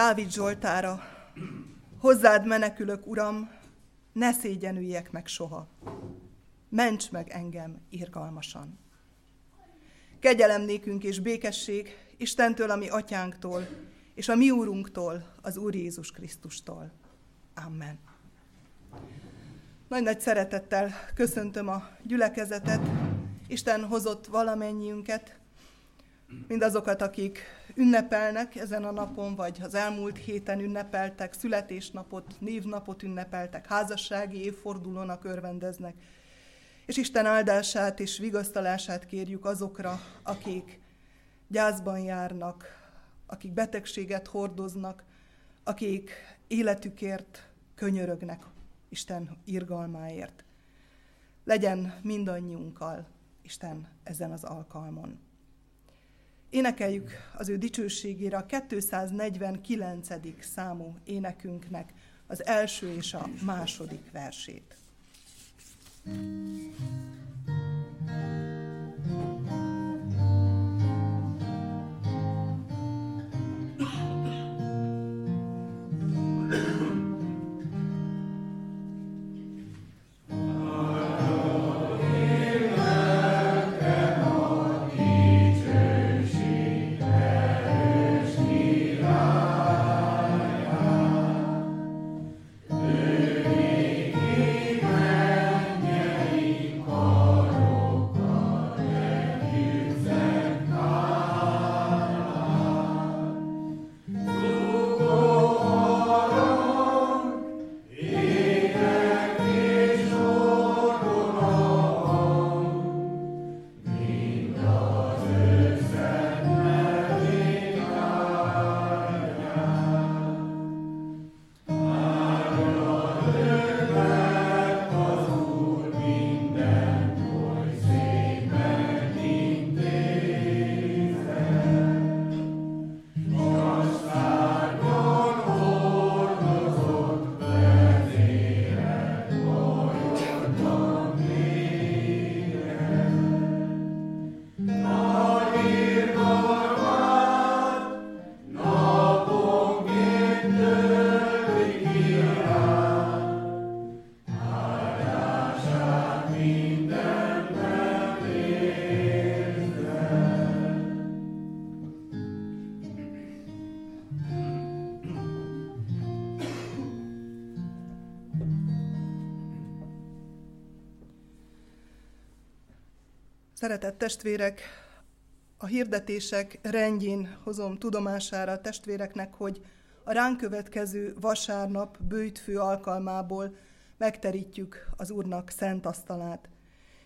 Dávid Zsoltára, hozzád menekülök, Uram, ne szégyenüljek meg soha. Ments meg engem irgalmasan. Kegyelem nékünk és békesség Istentől, ami atyánktól, és a mi úrunktól, az Úr Jézus Krisztustól. Amen. Nagy-nagy szeretettel köszöntöm a gyülekezetet. Isten hozott valamennyiünket, mindazokat, akik ünnepelnek ezen a napon, vagy az elmúlt héten ünnepeltek, születésnapot, névnapot ünnepeltek, házassági évfordulónak örvendeznek. És Isten áldását és vigasztalását kérjük azokra, akik gyászban járnak, akik betegséget hordoznak, akik életükért könyörögnek Isten irgalmáért. Legyen mindannyiunkkal Isten ezen az alkalmon. Énekeljük az ő dicsőségére a 249. számú énekünknek az első és a második versét. thank Szeretett testvérek, a hirdetések rendjén hozom tudomására a testvéreknek, hogy a ránk következő vasárnap bőjtfő alkalmából megterítjük az Úrnak szent asztalát.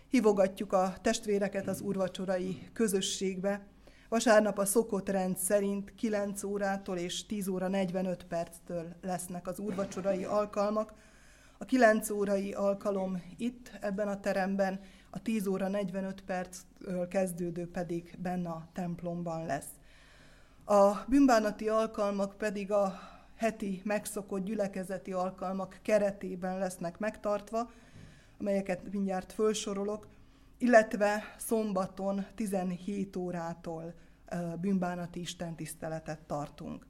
Hívogatjuk a testvéreket az úrvacsorai közösségbe. Vasárnap a szokott rend szerint 9 órától és 10 óra 45 perctől lesznek az úrvacsorai alkalmak. A 9 órai alkalom itt, ebben a teremben, a 10 óra 45 perctől kezdődő pedig benne a templomban lesz. A bűnbánati alkalmak pedig a heti megszokott gyülekezeti alkalmak keretében lesznek megtartva, amelyeket mindjárt felsorolok, illetve szombaton 17 órától bűnbánati istentiszteletet tartunk.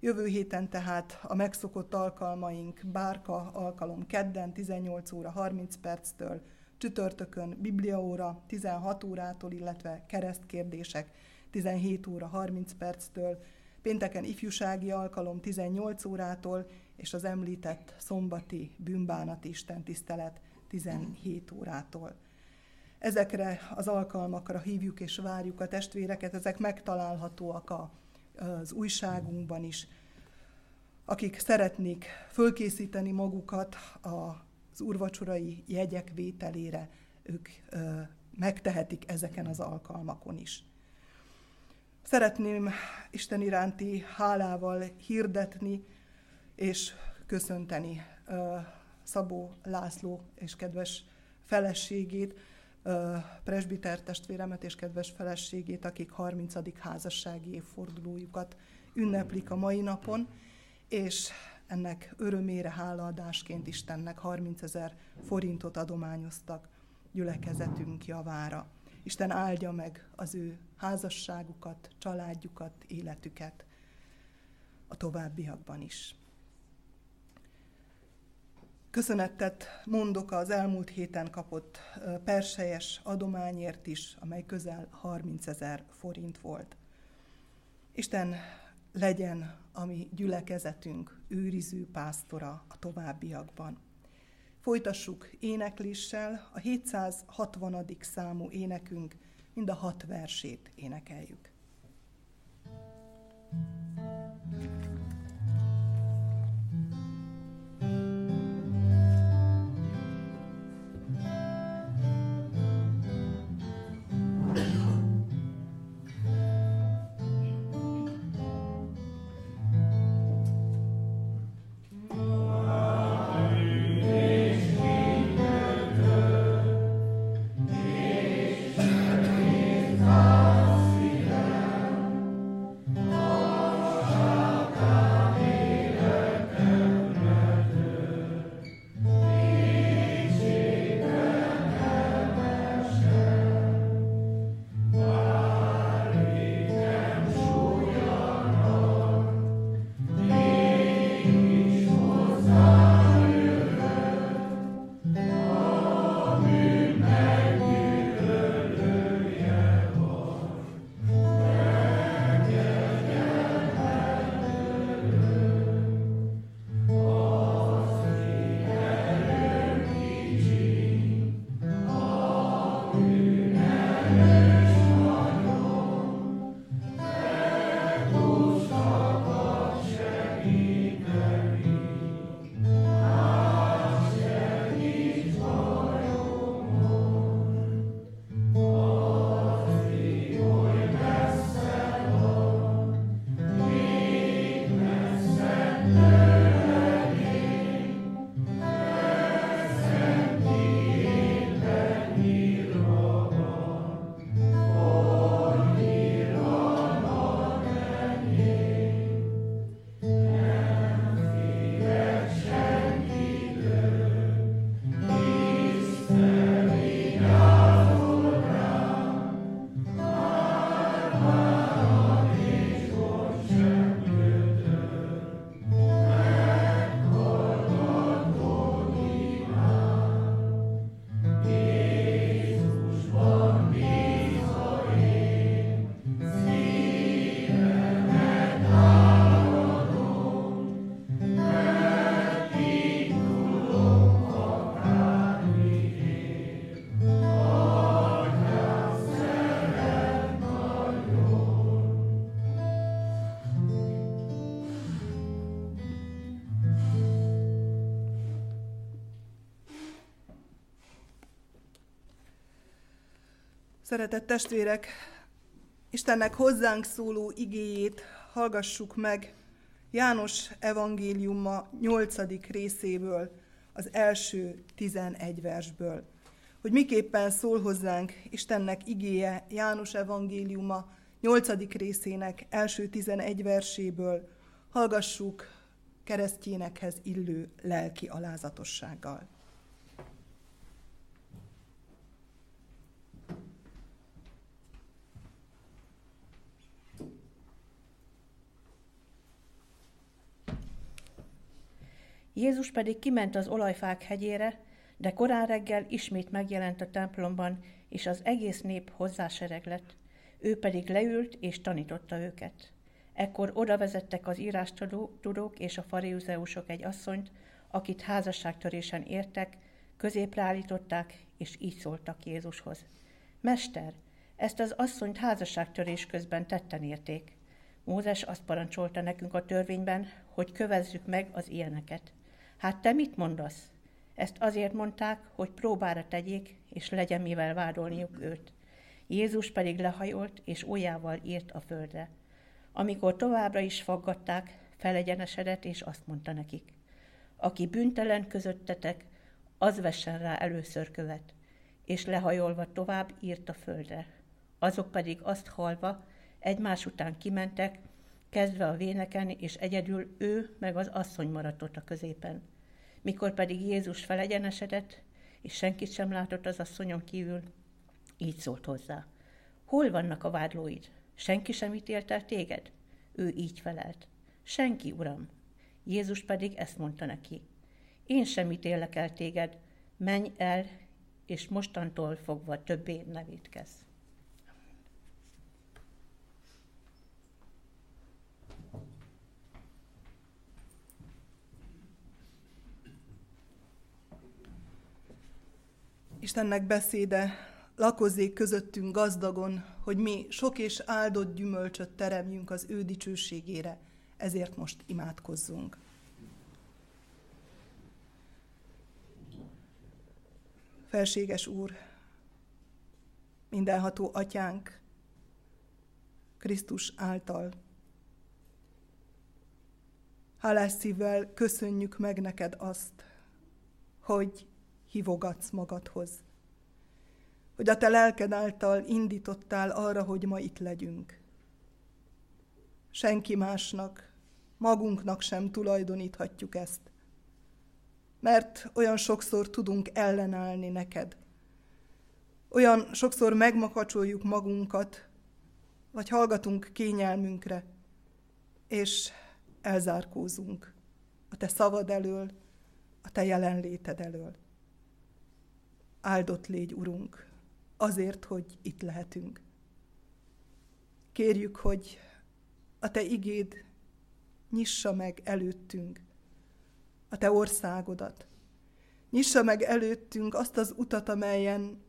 Jövő héten tehát a megszokott alkalmaink bárka alkalom kedden 18 óra 30 perctől, csütörtökön bibliaóra 16 órától, illetve keresztkérdések 17 óra 30 perctől, pénteken ifjúsági alkalom 18 órától, és az említett szombati bűnbánat Isten tisztelet 17 órától. Ezekre az alkalmakra hívjuk és várjuk a testvéreket, ezek megtalálhatóak a, az újságunkban is. Akik szeretnék fölkészíteni magukat a az úrvacsorai jegyek vételére ők ö, megtehetik ezeken az alkalmakon is. Szeretném Isten iránti hálával hirdetni és köszönteni ö, Szabó László és kedves feleségét, presbiter testvéremet és kedves feleségét, akik 30. házassági évfordulójukat ünneplik a mai napon, és ennek örömére hálaadásként Istennek 30 ezer forintot adományoztak gyülekezetünk javára. Isten áldja meg az ő házasságukat, családjukat, életüket. a továbbiakban is. Köszönettet mondok az elmúlt héten kapott persejes adományért is, amely közel 30 ezer forint volt. Isten legyen a mi gyülekezetünk őriző pásztora a továbbiakban. Folytassuk énekléssel, a 760. számú énekünk mind a hat versét énekeljük. Szeretett testvérek, Istennek hozzánk szóló igéjét hallgassuk meg János evangéliuma 8. részéből, az első 11 versből. Hogy miképpen szól hozzánk Istennek igéje János evangéliuma 8. részének első 11 verséből, hallgassuk keresztjénekhez illő lelki alázatossággal. Jézus pedig kiment az olajfák hegyére, de korán reggel ismét megjelent a templomban, és az egész nép hozzásereglett. Ő pedig leült és tanította őket. Ekkor oda vezettek az írástudók és a fariuzeusok egy asszonyt, akit házasságtörésen értek, középre állították, és így szóltak Jézushoz. Mester, ezt az asszonyt házasságtörés közben tetten érték. Mózes azt parancsolta nekünk a törvényben, hogy kövezzük meg az ilyeneket. Hát te mit mondasz? Ezt azért mondták, hogy próbára tegyék, és legyen mivel vádolniuk őt. Jézus pedig lehajolt, és ujjával írt a földre. Amikor továbbra is faggatták, felegyenesedett, és azt mondta nekik. Aki büntelen közöttetek, az vessen rá először követ. És lehajolva tovább írt a földre. Azok pedig azt halva, egymás után kimentek, kezdve a véneken, és egyedül ő meg az asszony maradt ott a középen. Mikor pedig Jézus felegyenesedett, és senkit sem látott az asszonyon kívül, így szólt hozzá. Hol vannak a vádlóid? Senki sem ítélt el téged? Ő így felelt. Senki, uram. Jézus pedig ezt mondta neki. Én sem ítélek el téged, menj el, és mostantól fogva többé ne védkezz. Istennek beszéde lakozzék közöttünk gazdagon, hogy mi sok és áldott gyümölcsöt teremjünk az ő dicsőségére, ezért most imádkozzunk. Felséges Úr, mindenható Atyánk, Krisztus által. Hálás szívvel köszönjük meg neked azt, hogy hívogatsz magadhoz. Hogy a te lelked által indítottál arra, hogy ma itt legyünk. Senki másnak, magunknak sem tulajdoníthatjuk ezt. Mert olyan sokszor tudunk ellenállni neked. Olyan sokszor megmakacsoljuk magunkat, vagy hallgatunk kényelmünkre, és elzárkózunk a te szavad elől, a te jelenléted elől. Áldott légy, Urunk, azért, hogy itt lehetünk. Kérjük, hogy a Te igéd nyissa meg előttünk a Te országodat. Nyissa meg előttünk azt az utat, amelyen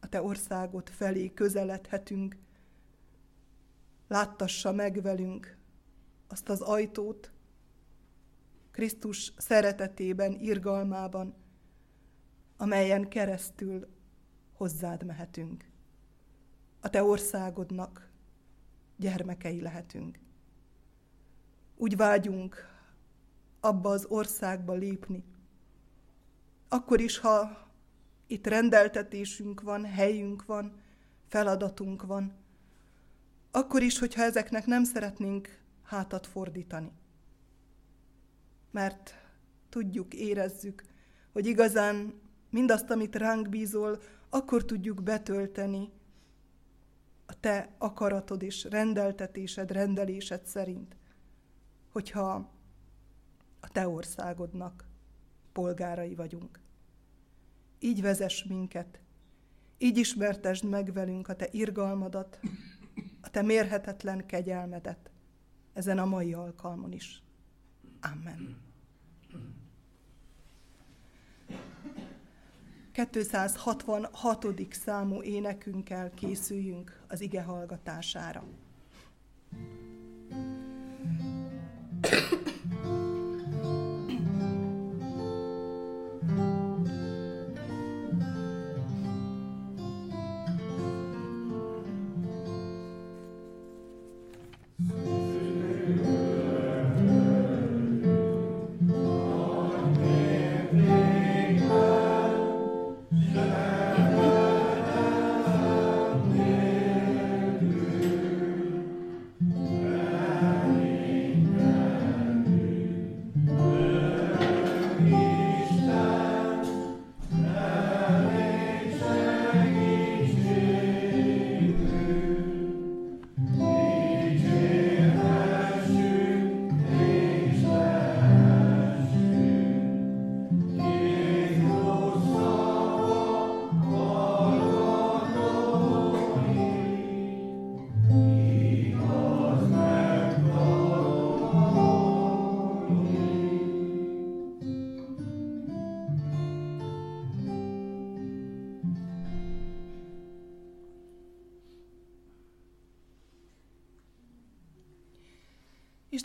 a Te országot felé közeledhetünk. Láttassa meg velünk azt az ajtót, Krisztus szeretetében, irgalmában, amelyen keresztül hozzád mehetünk. A te országodnak gyermekei lehetünk. Úgy vágyunk abba az országba lépni. Akkor is, ha itt rendeltetésünk van, helyünk van, feladatunk van, akkor is, hogyha ezeknek nem szeretnénk hátat fordítani. Mert tudjuk, érezzük, hogy igazán mindazt, amit ránk bízol, akkor tudjuk betölteni a te akaratod és rendeltetésed, rendelésed szerint, hogyha a te országodnak polgárai vagyunk. Így vezess minket, így ismertesd meg velünk a te irgalmadat, a te mérhetetlen kegyelmedet ezen a mai alkalmon is. Amen. 266. számú énekünkkel készüljünk az ige hallgatására.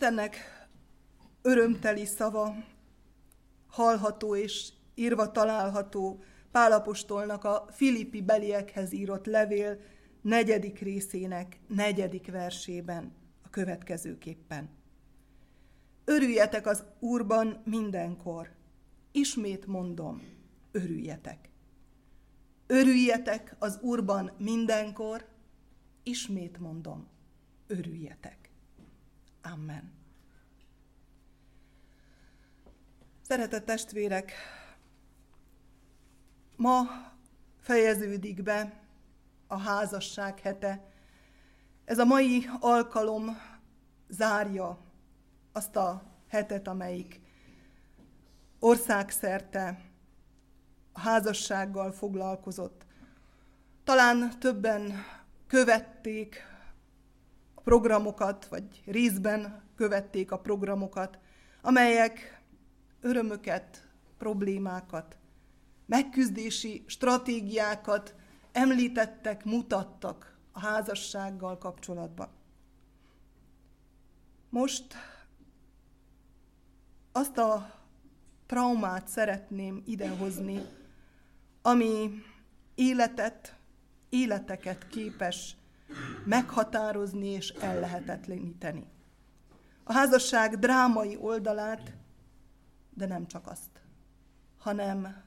Istennek örömteli szava hallható és írva található Pálapostolnak a Filippi beliekhez írott levél negyedik részének negyedik versében a következőképpen. Örüljetek az Úrban mindenkor. Ismét mondom, örüljetek. Örüljetek az Úrban mindenkor, ismét mondom, örüljetek. Amen. Szeretett testvérek, ma fejeződik be a házasság hete. Ez a mai alkalom zárja azt a hetet, amelyik országszerte a házassággal foglalkozott. Talán többen követték programokat, vagy részben követték a programokat, amelyek örömöket, problémákat, megküzdési stratégiákat említettek, mutattak a házassággal kapcsolatban. Most azt a traumát szeretném idehozni, ami életet, életeket képes meghatározni és ellehetetleníteni. A házasság drámai oldalát, de nem csak azt, hanem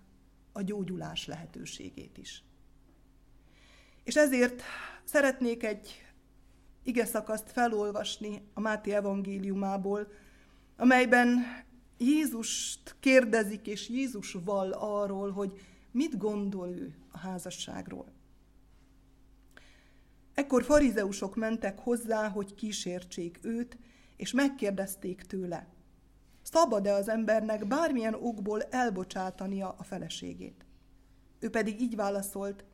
a gyógyulás lehetőségét is. És ezért szeretnék egy ige szakaszt felolvasni a Máté evangéliumából, amelyben Jézust kérdezik, és Jézus val arról, hogy mit gondol ő a házasságról. Ekkor farizeusok mentek hozzá, hogy kísértsék őt, és megkérdezték tőle, szabad-e az embernek bármilyen okból elbocsátania a feleségét? Ő pedig így válaszolt,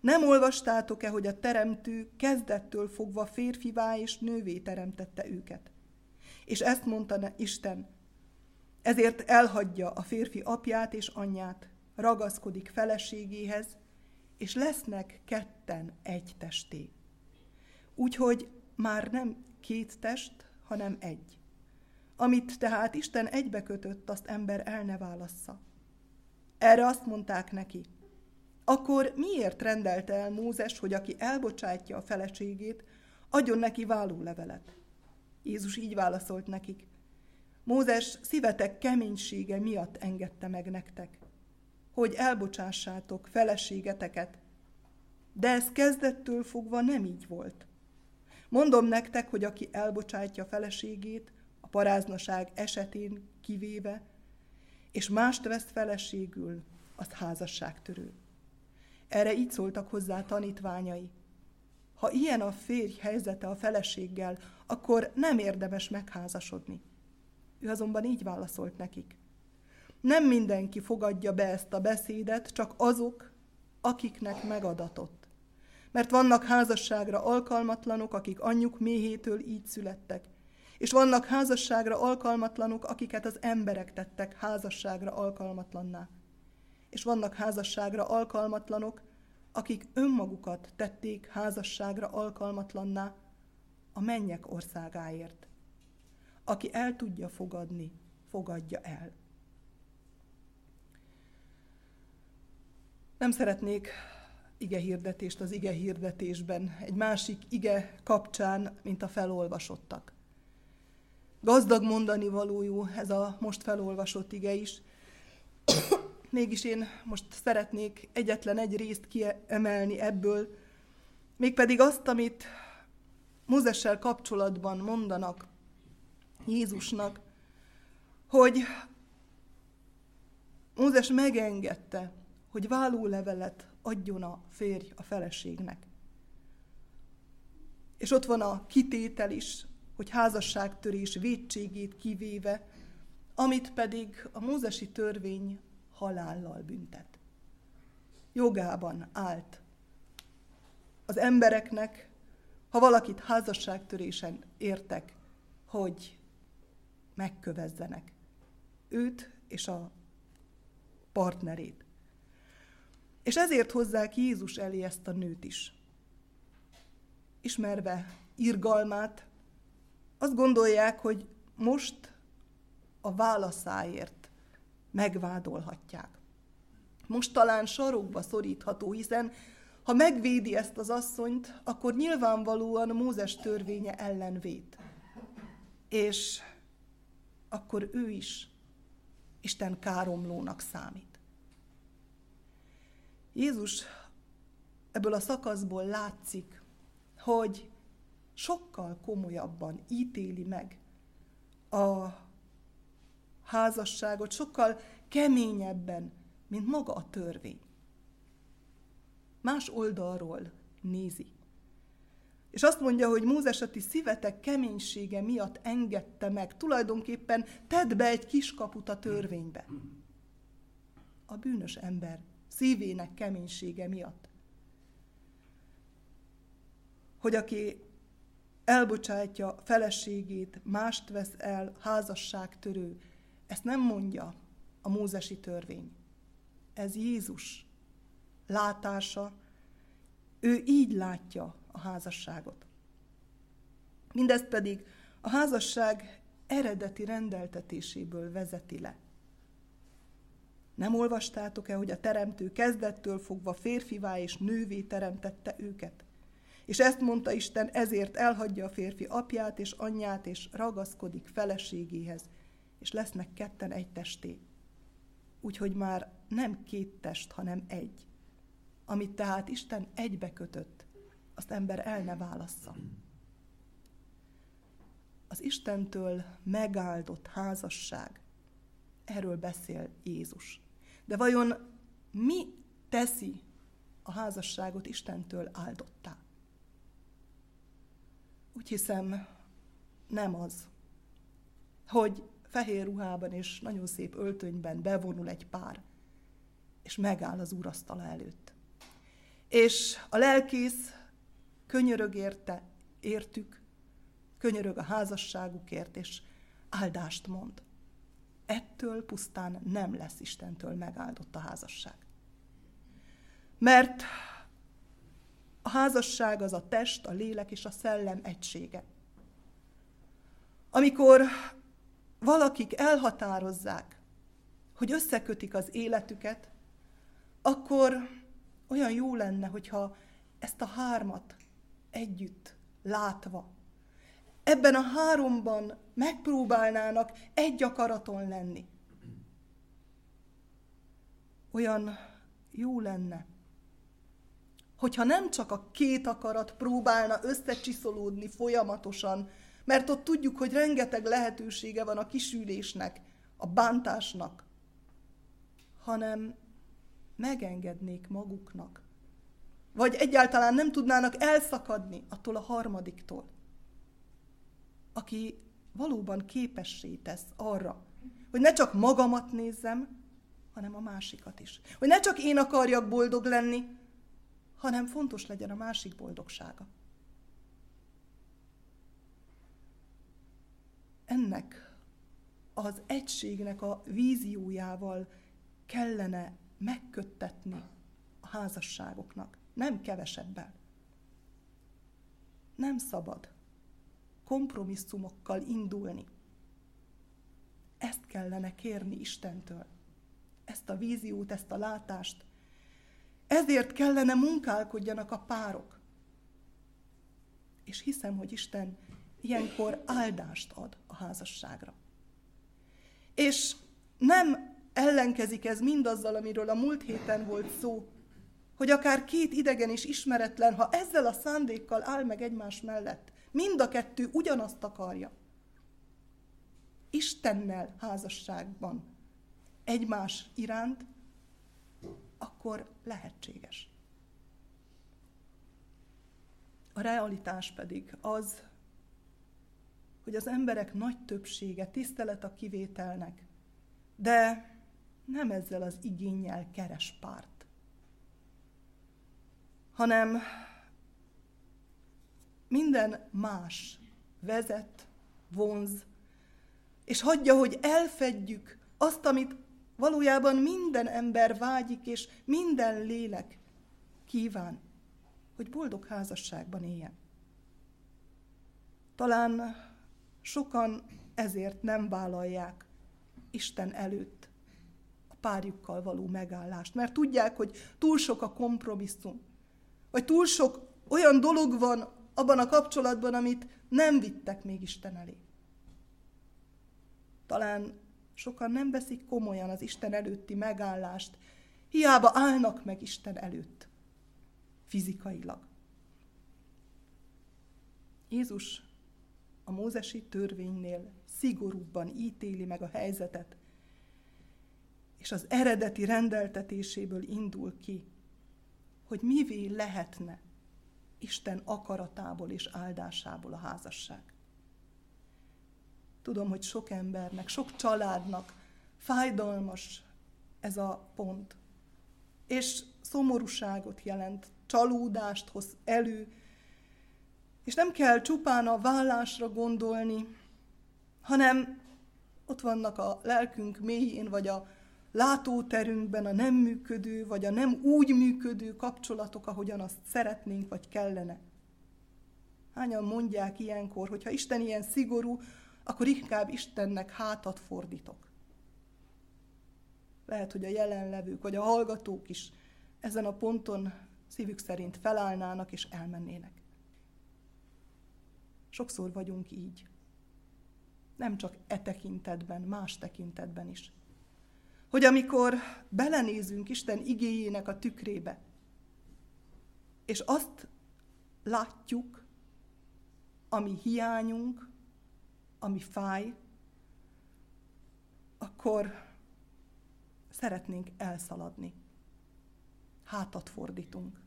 nem olvastátok-e, hogy a teremtő kezdettől fogva férfivá és nővé teremtette őket? És ezt mondta Isten, ezért elhagyja a férfi apját és anyját, ragaszkodik feleségéhez, és lesznek ketten egy testé. Úgyhogy már nem két test, hanem egy. Amit tehát Isten egybekötött, azt ember el ne válassza. Erre azt mondták neki, akkor miért rendelte el Mózes, hogy aki elbocsátja a feleségét, adjon neki vállólevelet? Jézus így válaszolt nekik, Mózes szívetek keménysége miatt engedte meg nektek, hogy elbocsássátok feleségeteket, de ez kezdettől fogva nem így volt. Mondom nektek, hogy aki elbocsátja feleségét, a paráznaság esetén kivéve, és mást vesz feleségül, az házasságtörő. Erre így szóltak hozzá tanítványai. Ha ilyen a férj helyzete a feleséggel, akkor nem érdemes megházasodni. Ő azonban így válaszolt nekik. Nem mindenki fogadja be ezt a beszédet, csak azok, akiknek megadatott. Mert vannak házasságra alkalmatlanok, akik anyjuk méhétől így születtek, és vannak házasságra alkalmatlanok, akiket az emberek tettek házasságra alkalmatlanná. És vannak házasságra alkalmatlanok, akik önmagukat tették házasságra alkalmatlanná a mennyek országáért. Aki el tudja fogadni, fogadja el. Nem szeretnék ige hirdetést az ige hirdetésben, egy másik ige kapcsán, mint a felolvasottak. Gazdag mondani valójú ez a most felolvasott ige is. Mégis én most szeretnék egyetlen egy részt kiemelni ebből, mégpedig azt, amit Mózessel kapcsolatban mondanak Jézusnak, hogy Mózes megengedte, hogy vállólevelet adjon a férj a feleségnek. És ott van a kitétel is, hogy házasságtörés védségét kivéve, amit pedig a mózesi törvény halállal büntet. Jogában állt az embereknek, ha valakit házasságtörésen értek, hogy megkövezzenek őt és a partnerét. És ezért hozzák Jézus elé ezt a nőt is. Ismerve irgalmát, azt gondolják, hogy most a válaszáért megvádolhatják. Most talán sarokba szorítható, hiszen ha megvédi ezt az asszonyt, akkor nyilvánvalóan Mózes törvénye ellen véd. És akkor ő is Isten káromlónak számít. Jézus ebből a szakaszból látszik, hogy sokkal komolyabban ítéli meg a házasságot, sokkal keményebben, mint maga a törvény. Más oldalról nézi. És azt mondja, hogy Mózes a ti szívetek keménysége miatt engedte meg. Tulajdonképpen tedd be egy kiskaput a törvénybe. A bűnös ember szívének keménysége miatt. Hogy aki elbocsátja feleségét, mást vesz el, házasságtörő, ezt nem mondja a mózesi törvény. Ez Jézus látása, ő így látja a házasságot. Mindezt pedig a házasság eredeti rendeltetéséből vezeti le. Nem olvastátok-e, hogy a teremtő kezdettől fogva férfivá és nővé teremtette őket? És ezt mondta Isten, ezért elhagyja a férfi apját és anyját, és ragaszkodik feleségéhez, és lesznek ketten egy testé. Úgyhogy már nem két test, hanem egy. Amit tehát Isten egybe kötött, azt ember el ne válassza. Az Istentől megáldott házasság, erről beszél Jézus. De vajon mi teszi a házasságot Istentől áldottá? Úgy hiszem, nem az, hogy fehér ruhában és nagyon szép öltönyben bevonul egy pár, és megáll az úrasztala előtt. És a lelkész könyörög érte, értük, könyörög a házasságukért, és áldást mond. Ettől pusztán nem lesz Istentől megáldott a házasság. Mert a házasság az a test, a lélek és a szellem egysége. Amikor valakik elhatározzák, hogy összekötik az életüket, akkor olyan jó lenne, hogyha ezt a hármat együtt látva, ebben a háromban megpróbálnának egy akaraton lenni. Olyan jó lenne, hogyha nem csak a két akarat próbálna összecsiszolódni folyamatosan, mert ott tudjuk, hogy rengeteg lehetősége van a kisülésnek, a bántásnak, hanem megengednék maguknak. Vagy egyáltalán nem tudnának elszakadni attól a harmadiktól, aki valóban képessé tesz arra, hogy ne csak magamat nézzem, hanem a másikat is. Hogy ne csak én akarjak boldog lenni, hanem fontos legyen a másik boldogsága. Ennek az egységnek a víziójával kellene megköttetni a házasságoknak, nem kevesebbel. Nem szabad kompromisszumokkal indulni. Ezt kellene kérni Istentől. Ezt a víziót, ezt a látást, ezért kellene munkálkodjanak a párok. És hiszem, hogy Isten ilyenkor áldást ad a házasságra. És nem ellenkezik ez mindazzal, amiről a múlt héten volt szó, hogy akár két idegen és ismeretlen, ha ezzel a szándékkal áll meg egymás mellett, mind a kettő ugyanazt akarja. Istennel házasságban egymás iránt, akkor lehetséges. A realitás pedig az, hogy az emberek nagy többsége tisztelet a kivételnek, de nem ezzel az igényel keres párt, hanem minden más vezet, vonz, és hagyja, hogy elfedjük azt, amit Valójában minden ember vágyik, és minden lélek kíván, hogy boldog házasságban éljen. Talán sokan ezért nem vállalják Isten előtt a párjukkal való megállást, mert tudják, hogy túl sok a kompromisszum, vagy túl sok olyan dolog van abban a kapcsolatban, amit nem vittek még Isten elé. Talán Sokan nem veszik komolyan az Isten előtti megállást. Hiába állnak meg Isten előtt. Fizikailag. Jézus a mózesi törvénynél szigorúbban ítéli meg a helyzetet, és az eredeti rendeltetéséből indul ki, hogy mivé lehetne Isten akaratából és áldásából a házasság. Tudom, hogy sok embernek, sok családnak fájdalmas ez a pont. És szomorúságot jelent, csalódást hoz elő, és nem kell csupán a vállásra gondolni, hanem ott vannak a lelkünk mélyén, vagy a látóterünkben a nem működő, vagy a nem úgy működő kapcsolatok, ahogyan azt szeretnénk, vagy kellene. Hányan mondják ilyenkor, hogy ha Isten ilyen szigorú, akkor inkább Istennek hátat fordítok. Lehet, hogy a jelenlevők, vagy a hallgatók is ezen a ponton szívük szerint felállnának és elmennének. Sokszor vagyunk így. Nem csak e tekintetben, más tekintetben is. Hogy amikor belenézünk Isten igéjének a tükrébe, és azt látjuk, ami hiányunk, ami fáj, akkor szeretnénk elszaladni. Hátat fordítunk.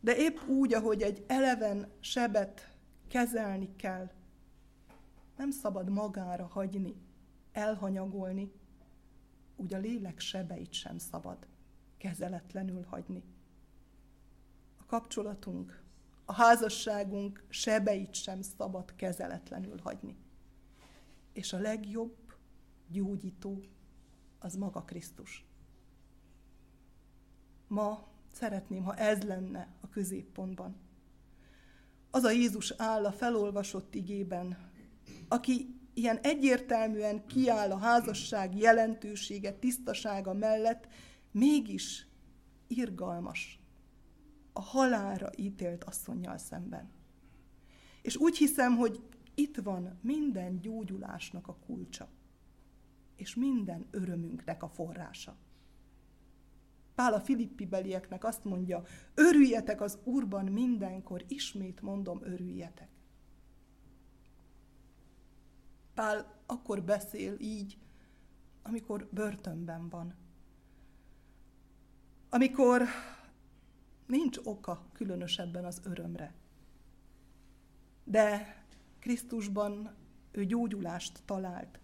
De épp úgy, ahogy egy eleven sebet kezelni kell, nem szabad magára hagyni, elhanyagolni, úgy a lélek sebeit sem szabad kezeletlenül hagyni. A kapcsolatunk, a házasságunk sebeit sem szabad kezeletlenül hagyni. És a legjobb gyógyító az maga Krisztus. Ma szeretném, ha ez lenne a középpontban. Az a Jézus áll a felolvasott igében, aki ilyen egyértelműen kiáll a házasság jelentősége, tisztasága mellett, mégis irgalmas a halára ítélt asszonynal szemben. És úgy hiszem, hogy itt van minden gyógyulásnak a kulcsa, és minden örömünknek a forrása. Pál a filippi belieknek azt mondja, örüljetek az Úrban mindenkor, ismét mondom, örüljetek. Pál akkor beszél így, amikor börtönben van. Amikor nincs oka különösebben az örömre. De Krisztusban ő gyógyulást talált.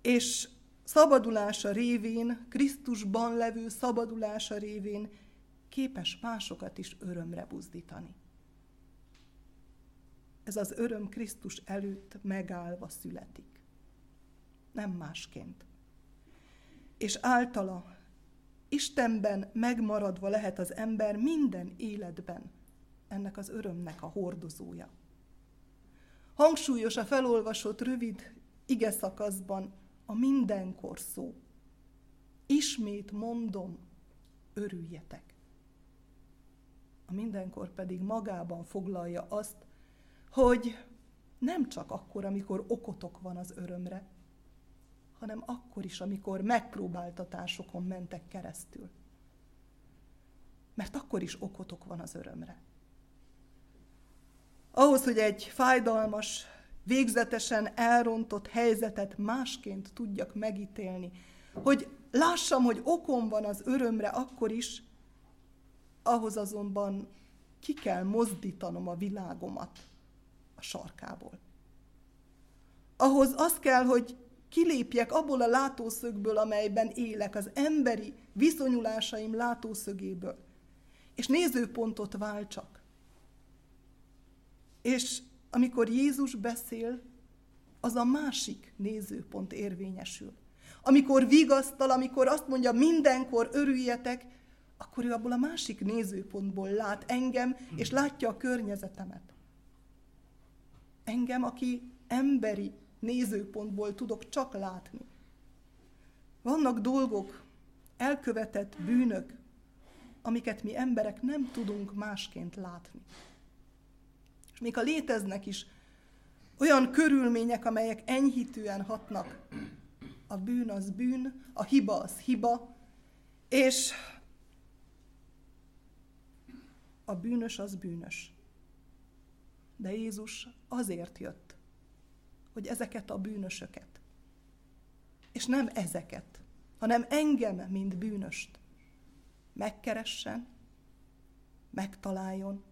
És szabadulása révén, Krisztusban levő szabadulása révén képes másokat is örömre buzdítani. Ez az öröm Krisztus előtt megállva születik. Nem másként. És általa Istenben megmaradva lehet az ember minden életben ennek az örömnek a hordozója. Hangsúlyos a felolvasott rövid ige szakaszban a mindenkor szó. Ismét mondom, örüljetek. A mindenkor pedig magában foglalja azt, hogy nem csak akkor, amikor okotok van az örömre, hanem akkor is, amikor megpróbáltatásokon mentek keresztül. Mert akkor is okotok van az örömre. Ahhoz, hogy egy fájdalmas, végzetesen elrontott helyzetet másként tudjak megítélni, hogy lássam, hogy okom van az örömre akkor is, ahhoz azonban ki kell mozdítanom a világomat a sarkából. Ahhoz az kell, hogy kilépjek abból a látószögből, amelyben élek, az emberi viszonyulásaim látószögéből, és nézőpontot váltsak. És amikor Jézus beszél, az a másik nézőpont érvényesül. Amikor vigasztal, amikor azt mondja, mindenkor örüljetek, akkor ő abból a másik nézőpontból lát engem, és látja a környezetemet. Engem, aki emberi nézőpontból tudok csak látni. Vannak dolgok, elkövetett bűnök, amiket mi emberek nem tudunk másként látni. És még ha léteznek is olyan körülmények, amelyek enyhítően hatnak, a bűn az bűn, a hiba az hiba, és a bűnös az bűnös. De Jézus azért jött, hogy ezeket a bűnösöket, és nem ezeket, hanem engem, mint bűnöst megkeressen, megtaláljon,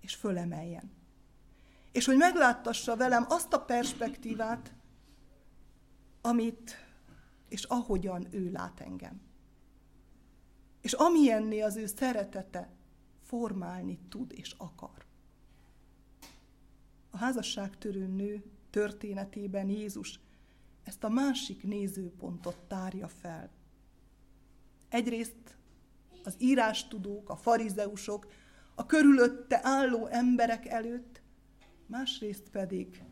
és fölemeljen. És hogy megláttassa velem azt a perspektívát, amit és ahogyan ő lát engem. És amilyenné az ő szeretete formálni tud és akar. A házasságtörő nő történetében Jézus ezt a másik nézőpontot tárja fel. Egyrészt az írástudók, a farizeusok, a körülötte álló emberek előtt, másrészt pedig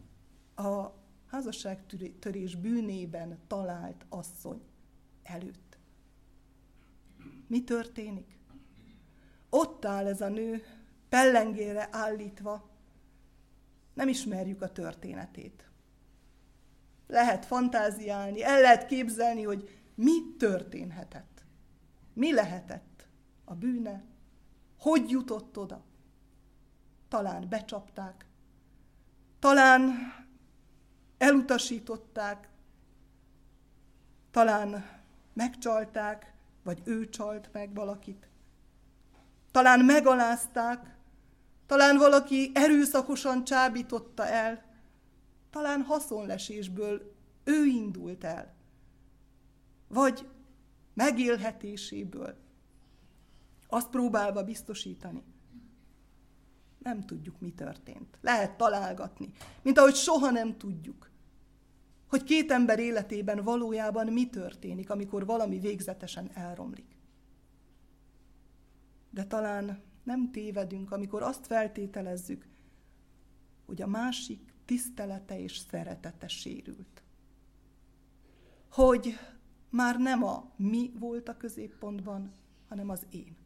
a házasságtörés bűnében talált asszony előtt. Mi történik? Ott áll ez a nő, pellengére állítva, nem ismerjük a történetét. Lehet fantáziálni, el lehet képzelni, hogy mi történhetett. Mi lehetett a bűne, hogy jutott oda. Talán becsapták, talán elutasították, talán megcsalták, vagy ő csalt meg valakit. Talán megalázták, talán valaki erőszakosan csábította el, talán haszonlesésből ő indult el, vagy megélhetéséből, azt próbálva biztosítani. Nem tudjuk, mi történt. Lehet találgatni, mint ahogy soha nem tudjuk, hogy két ember életében valójában mi történik, amikor valami végzetesen elromlik. De talán nem tévedünk, amikor azt feltételezzük, hogy a másik tisztelete és szeretete sérült. Hogy már nem a mi volt a középpontban, hanem az én.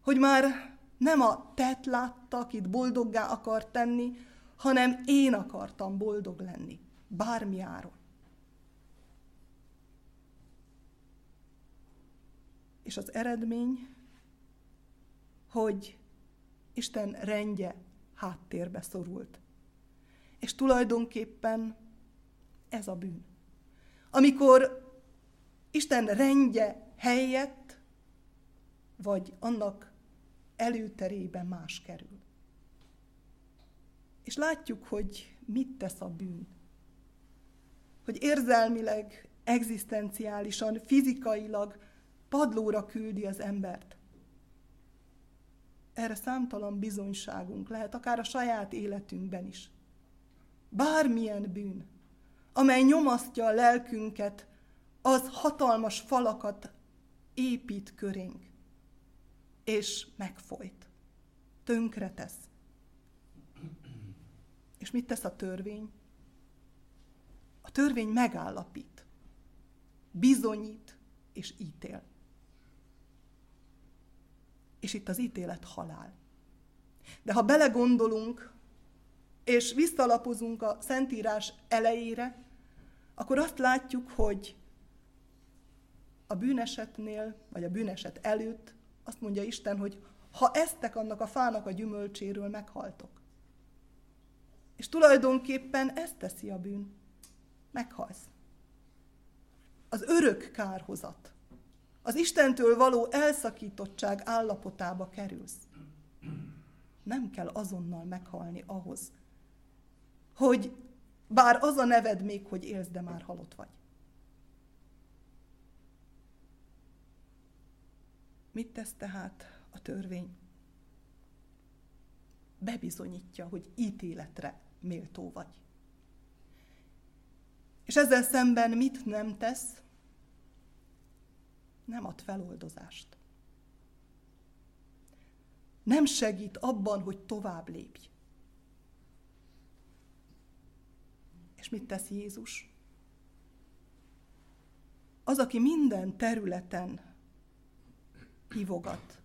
Hogy már nem a tett látta, akit boldoggá akar tenni, hanem én akartam boldog lenni, bármi áron. És az eredmény, hogy Isten rendje háttérbe szorult. És tulajdonképpen ez a bűn. Amikor Isten rendje helyett, vagy annak előterében más kerül. És látjuk, hogy mit tesz a bűn. Hogy érzelmileg, egzisztenciálisan, fizikailag padlóra küldi az embert. Erre számtalan bizonyságunk lehet, akár a saját életünkben is. Bármilyen bűn, amely nyomasztja a lelkünket, az hatalmas falakat épít körénk, és megfojt, tönkretesz. És mit tesz a törvény? A törvény megállapít, bizonyít és ítél. És itt az ítélet halál. De ha belegondolunk, és visszalapozunk a Szentírás elejére, akkor azt látjuk, hogy a bűnesetnél, vagy a bűneset előtt azt mondja Isten, hogy ha eztek annak a fának a gyümölcséről, meghaltok. És tulajdonképpen ezt teszi a bűn. Meghalsz. Az örök kárhozat. Az Istentől való elszakítottság állapotába kerülsz. Nem kell azonnal meghalni ahhoz, hogy bár az a neved még, hogy élsz, de már halott vagy. Mit tesz tehát a törvény? Bebizonyítja, hogy ítéletre méltó vagy. És ezzel szemben mit nem tesz? Nem ad feloldozást. Nem segít abban, hogy tovább lépj. És mit tesz Jézus? Az, aki minden területen hívogat.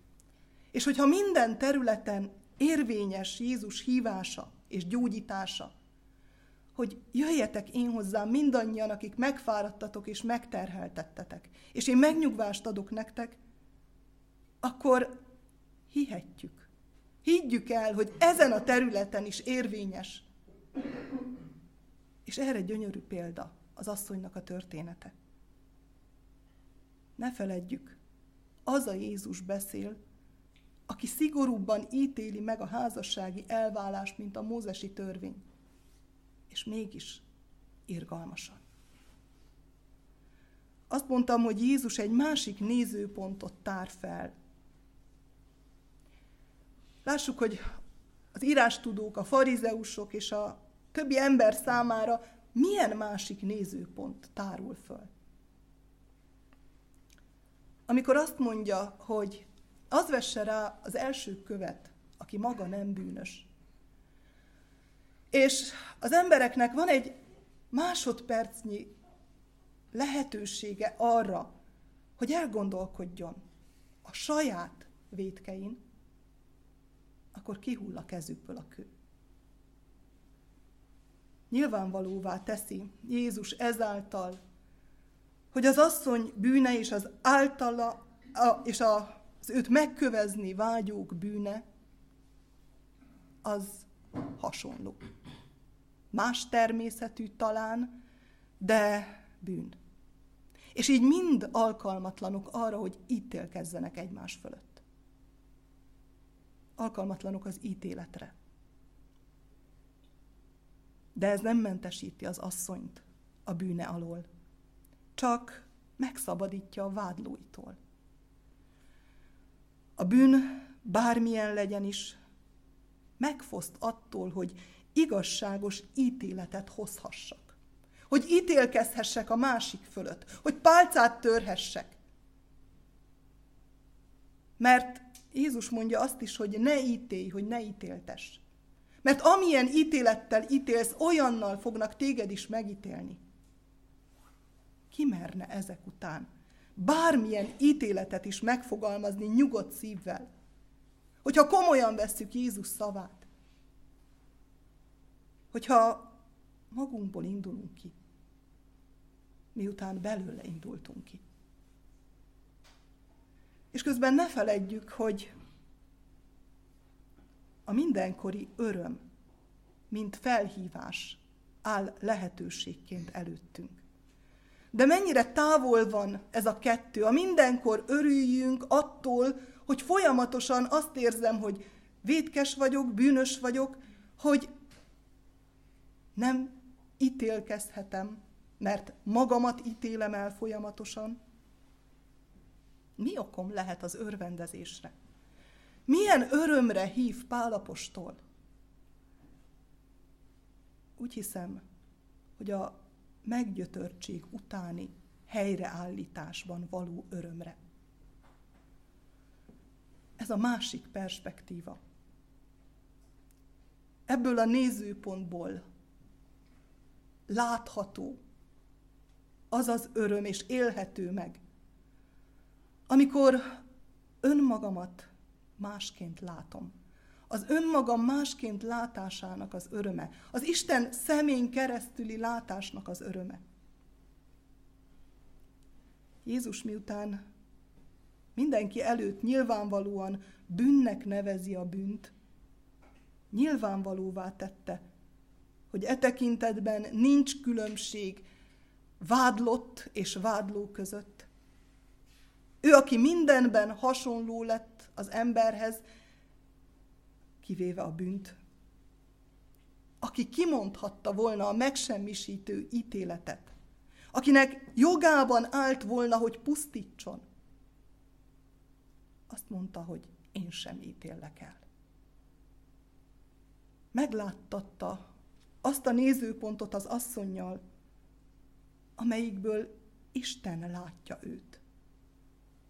És hogyha minden területen érvényes Jézus hívása és gyógyítása, hogy jöjjetek én hozzám mindannyian, akik megfáradtatok és megterheltettetek, és én megnyugvást adok nektek, akkor hihetjük. Higgyük el, hogy ezen a területen is érvényes. És erre gyönyörű példa az asszonynak a története. Ne feledjük, az a Jézus beszél, aki szigorúbban ítéli meg a házassági elválást, mint a mózesi törvény. És mégis irgalmasan. Azt mondtam, hogy Jézus egy másik nézőpontot tár fel. Lássuk, hogy az írástudók, a farizeusok és a többi ember számára milyen másik nézőpont tárul föl. Amikor azt mondja, hogy az vesse rá az első követ, aki maga nem bűnös. És az embereknek van egy másodpercnyi lehetősége arra, hogy elgondolkodjon a saját védkein, akkor kihull a kezükből a kő. Nyilvánvalóvá teszi Jézus ezáltal, hogy az asszony bűne és az általa, a, és a az őt megkövezni vágyók bűne, az hasonló. Más természetű talán, de bűn. És így mind alkalmatlanok arra, hogy ítélkezzenek egymás fölött. Alkalmatlanok az ítéletre. De ez nem mentesíti az asszonyt a bűne alól. Csak megszabadítja a vádlóitól. A bűn bármilyen legyen is, megfoszt attól, hogy igazságos ítéletet hozhassak. Hogy ítélkezhessek a másik fölött. Hogy pálcát törhessek. Mert Jézus mondja azt is, hogy ne ítélj, hogy ne ítéltes. Mert amilyen ítélettel ítélsz, olyannal fognak téged is megítélni. Ki merne ezek után bármilyen ítéletet is megfogalmazni nyugodt szívvel. Hogyha komolyan vesszük Jézus szavát. Hogyha magunkból indulunk ki, miután belőle indultunk ki. És közben ne feledjük, hogy a mindenkori öröm, mint felhívás áll lehetőségként előttünk. De mennyire távol van ez a kettő. A mindenkor örüljünk attól, hogy folyamatosan azt érzem, hogy vétkes vagyok, bűnös vagyok, hogy nem ítélkezhetem, mert magamat ítélem el folyamatosan. Mi okom lehet az örvendezésre? Milyen örömre hív Pálapostól? Úgy hiszem, hogy a meggyötörtség utáni helyreállításban való örömre. Ez a másik perspektíva. Ebből a nézőpontból látható. Az az öröm, és élhető meg, amikor önmagamat másként látom. Az önmagam másként látásának az öröme, az Isten szemén keresztüli látásnak az öröme. Jézus miután mindenki előtt nyilvánvalóan bűnnek nevezi a bűnt, nyilvánvalóvá tette, hogy e tekintetben nincs különbség vádlott és vádló között. Ő, aki mindenben hasonló lett az emberhez, kivéve a bűnt, aki kimondhatta volna a megsemmisítő ítéletet, akinek jogában állt volna, hogy pusztítson, azt mondta, hogy én sem ítélek el. Megláttatta azt a nézőpontot az asszonynal, amelyikből Isten látja őt,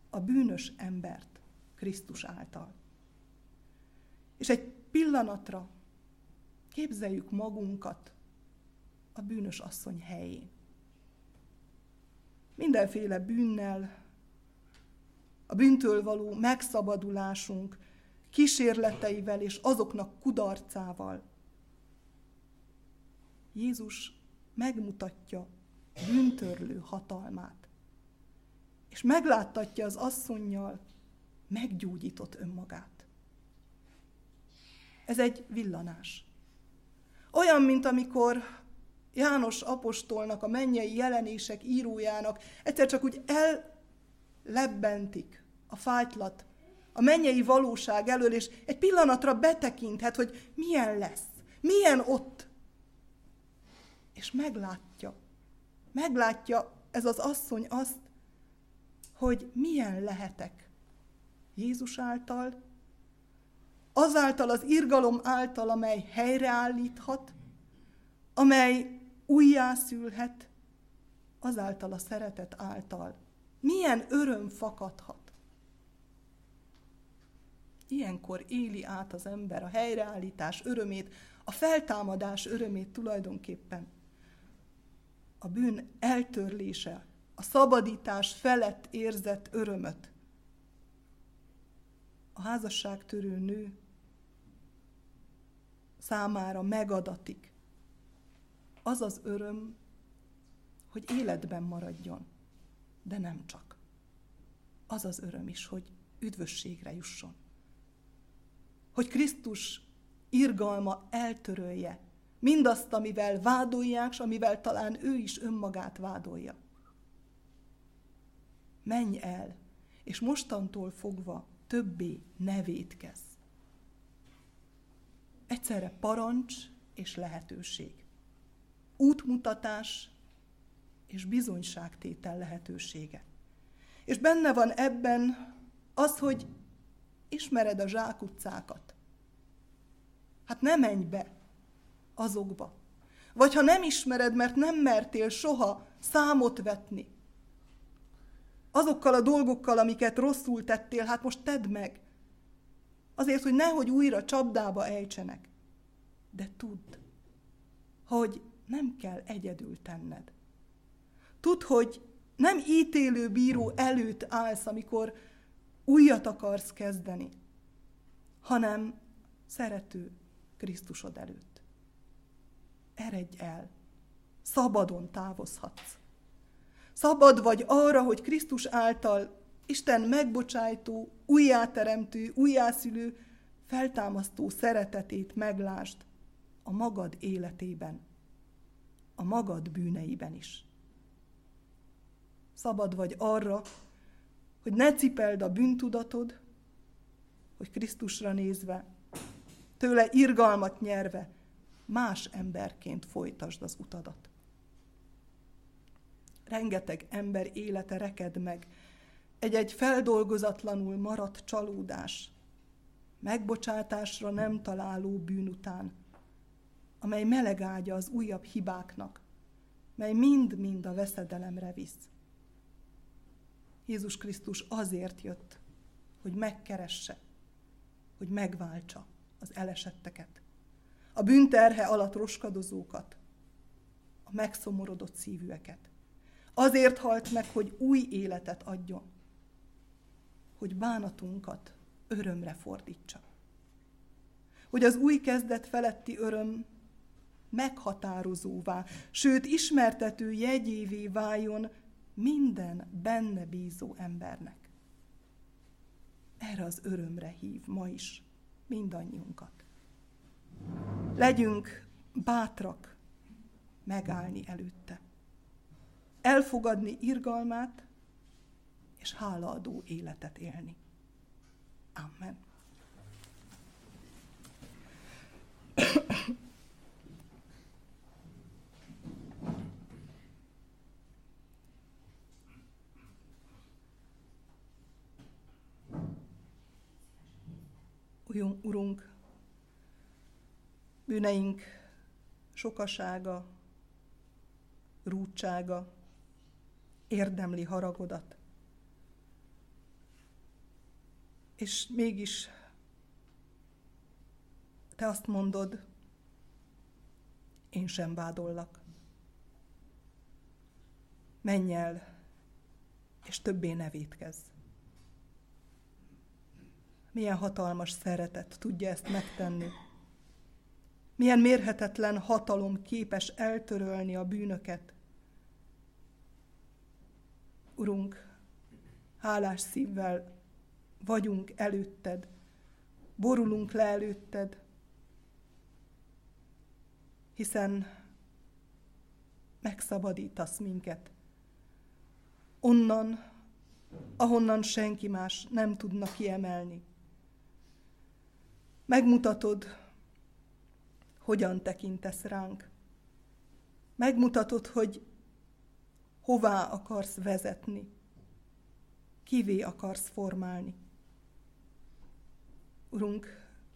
a bűnös embert Krisztus által. És egy pillanatra képzeljük magunkat a bűnös asszony helyén. Mindenféle bűnnel, a bűntől való megszabadulásunk kísérleteivel és azoknak kudarcával. Jézus megmutatja bűntörlő hatalmát, és megláttatja az asszonynal meggyógyított önmagát. Ez egy villanás. Olyan, mint amikor János apostolnak, a mennyei jelenések írójának egyszer csak úgy ellebbentik a fájtlat a mennyei valóság elől, és egy pillanatra betekinthet, hogy milyen lesz, milyen ott. És meglátja, meglátja ez az asszony azt, hogy milyen lehetek Jézus által, azáltal az irgalom által, amely helyreállíthat, amely újjászülhet, azáltal a szeretet által. Milyen öröm fakadhat. Ilyenkor éli át az ember a helyreállítás örömét, a feltámadás örömét tulajdonképpen. A bűn eltörlése, a szabadítás felett érzett örömöt. A házasságtörő nő számára megadatik. Az az öröm, hogy életben maradjon, de nem csak. Az az öröm is, hogy üdvösségre jusson. Hogy Krisztus irgalma eltörölje mindazt, amivel vádolják, és amivel talán ő is önmagát vádolja. Menj el, és mostantól fogva többé ne védkezz. Egyszerre parancs és lehetőség. Útmutatás és bizonyságtétel lehetősége. És benne van ebben az, hogy ismered a zsákutcákat. Hát ne menj be azokba. Vagy ha nem ismered, mert nem mertél soha számot vetni azokkal a dolgokkal, amiket rosszul tettél, hát most tedd meg. Azért, hogy nehogy újra csapdába ejtsenek. De tudd, hogy nem kell egyedül tenned. Tudd, hogy nem ítélő bíró előtt állsz, amikor újat akarsz kezdeni, hanem szerető Krisztusod előtt. Eredj el, szabadon távozhatsz. Szabad vagy arra, hogy Krisztus által Isten megbocsájtó, újjáteremtő, újjászülő, feltámasztó szeretetét meglásd a magad életében, a magad bűneiben is. Szabad vagy arra, hogy ne cipeld a bűntudatod, hogy Krisztusra nézve, tőle irgalmat nyerve, más emberként folytasd az utadat rengeteg ember élete reked meg. Egy-egy feldolgozatlanul maradt csalódás, megbocsátásra nem találó bűn után, amely meleg ágya az újabb hibáknak, mely mind-mind a veszedelemre visz. Jézus Krisztus azért jött, hogy megkeresse, hogy megváltsa az elesetteket, a bűnterhe alatt roskadozókat, a megszomorodott szívűeket. Azért halt meg, hogy új életet adjon, hogy bánatunkat örömre fordítsa. Hogy az új kezdet feletti öröm meghatározóvá, sőt ismertető jegyévé váljon minden benne bízó embernek. Erre az örömre hív ma is mindannyiunkat. Legyünk bátrak megállni előtte elfogadni irgalmát, és hálaadó életet élni. Amen. Urunk, bűneink sokasága, rúdsága, érdemli haragodat. És mégis te azt mondod, én sem vádollak. Menj el, és többé ne védkezz. Milyen hatalmas szeretet tudja ezt megtenni. Milyen mérhetetlen hatalom képes eltörölni a bűnöket, Urunk, hálás szívvel vagyunk előtted, borulunk le előtted, hiszen megszabadítasz minket. Onnan, ahonnan senki más nem tudna kiemelni. Megmutatod, hogyan tekintesz ránk. Megmutatod, hogy hová akarsz vezetni, kivé akarsz formálni. Urunk,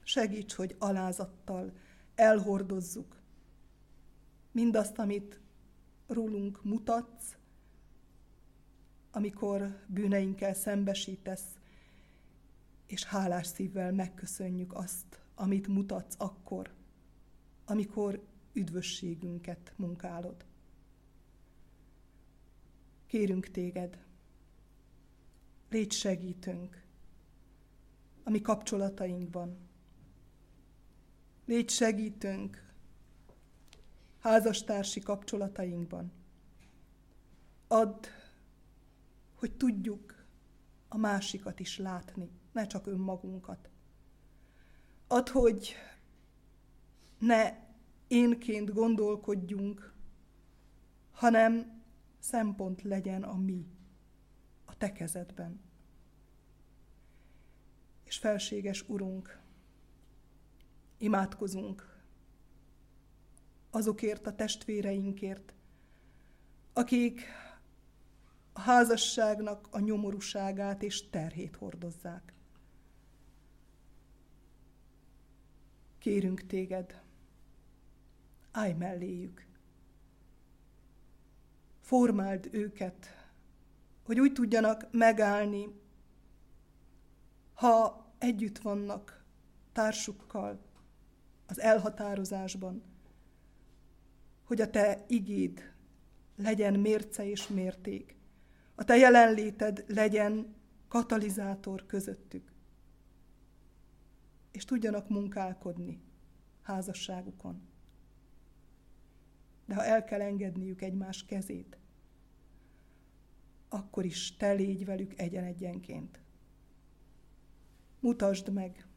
segíts, hogy alázattal elhordozzuk mindazt, amit rólunk mutatsz, amikor bűneinkkel szembesítesz, és hálás szívvel megköszönjük azt, amit mutatsz akkor, amikor üdvösségünket munkálod. Kérünk téged, légy segítünk a mi kapcsolatainkban. Légy segítünk házastársi kapcsolatainkban. Add, hogy tudjuk a másikat is látni, ne csak önmagunkat. Add, hogy ne énként gondolkodjunk, hanem szempont legyen a mi, a te kezedben. És felséges Urunk, imádkozunk azokért a testvéreinkért, akik a házasságnak a nyomorúságát és terhét hordozzák. Kérünk téged, állj melléjük. Formáld őket, hogy úgy tudjanak megállni, ha együtt vannak társukkal az elhatározásban, hogy a te igéd legyen mérce és mérték, a te jelenléted legyen katalizátor közöttük, és tudjanak munkálkodni házasságukon. De ha el kell engedniük egymás kezét, akkor is te légy velük egyen-egyenként. Mutasd meg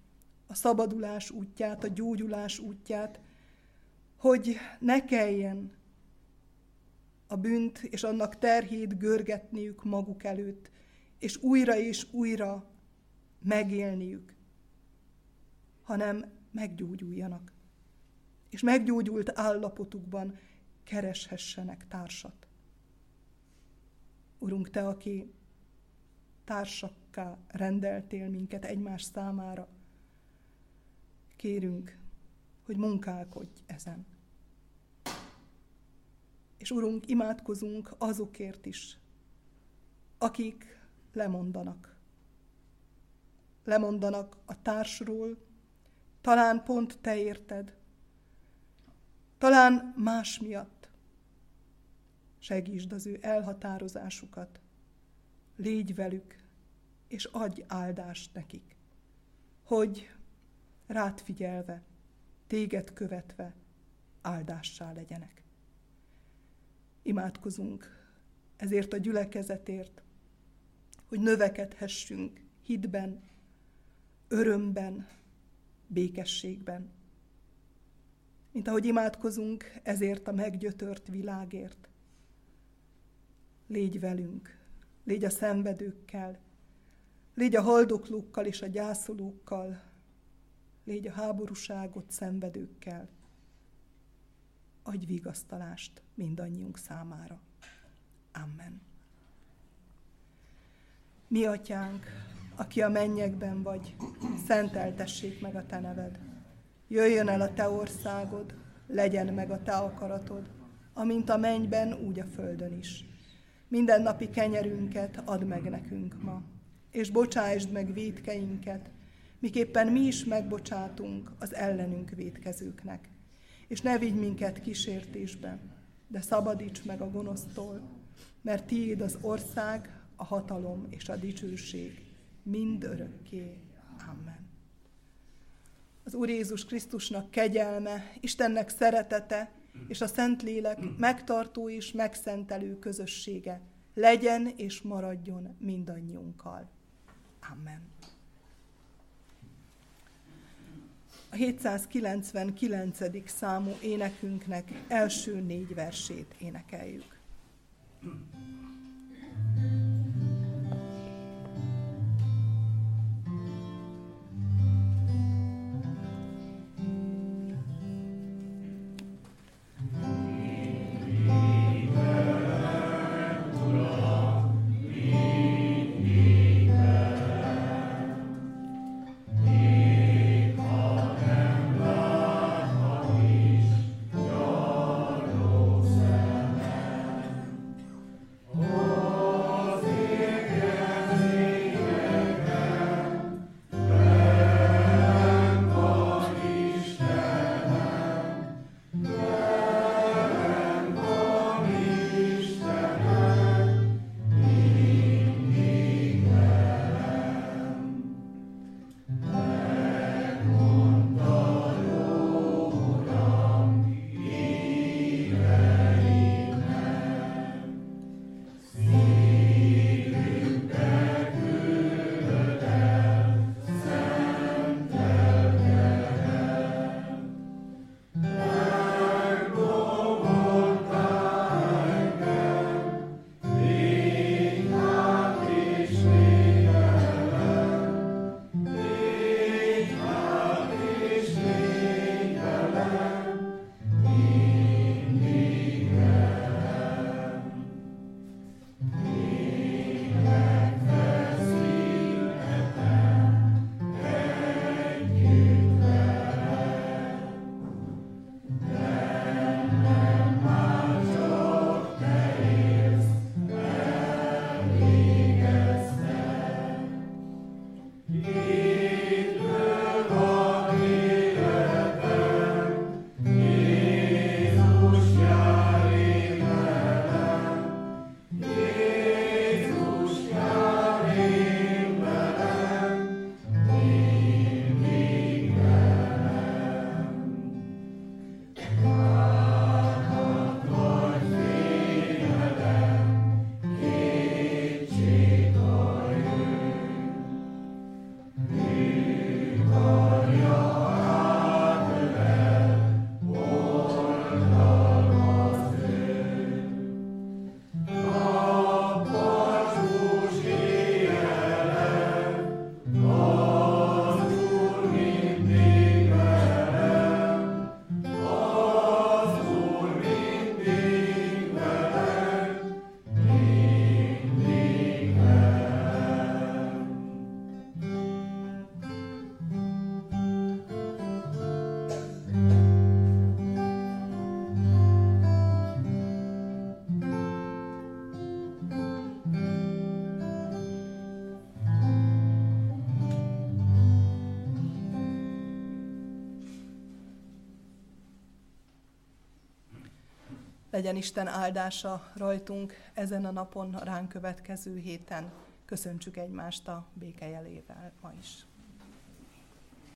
a szabadulás útját, a gyógyulás útját, hogy ne kelljen a bűnt és annak terhét görgetniük maguk előtt, és újra és újra megélniük, hanem meggyógyuljanak, és meggyógyult állapotukban kereshessenek társat. Urunk, Te, aki társakká rendeltél minket egymás számára, kérünk, hogy munkálkodj ezen. És Urunk, imádkozunk azokért is, akik lemondanak. Lemondanak a társról, talán pont te érted, talán más miatt. Segítsd az ő elhatározásukat, légy velük, és adj áldást nekik, hogy rád figyelve, téged követve áldássá legyenek. Imádkozunk ezért a gyülekezetért, hogy növekedhessünk hitben, örömben, békességben. Mint ahogy imádkozunk ezért a meggyötört világért. Légy velünk, légy a szenvedőkkel, légy a haldoklókkal és a gyászolókkal, légy a háborúságot szenvedőkkel. Adj vigasztalást mindannyiunk számára. Amen. Mi atyánk, aki a mennyekben vagy, szenteltessék meg a te neved. Jöjjön el a te országod, legyen meg a te akaratod, amint a mennyben, úgy a földön is. Minden napi kenyerünket add meg nekünk ma, és bocsásd meg védkeinket, miképpen mi is megbocsátunk az ellenünk védkezőknek. És ne vigy minket kísértésbe, de szabadíts meg a gonosztól, mert tiéd az ország, a hatalom és a dicsőség mind örökké. Amen. Az Úr Jézus Krisztusnak kegyelme, Istennek szeretete és a Szentlélek megtartó és megszentelő közössége legyen és maradjon mindannyiunkkal. Amen. a 799. számú énekünknek első négy versét énekeljük. Legyen Isten áldása rajtunk ezen a napon, a ránk következő héten. Köszöntsük egymást a békejelével ma is.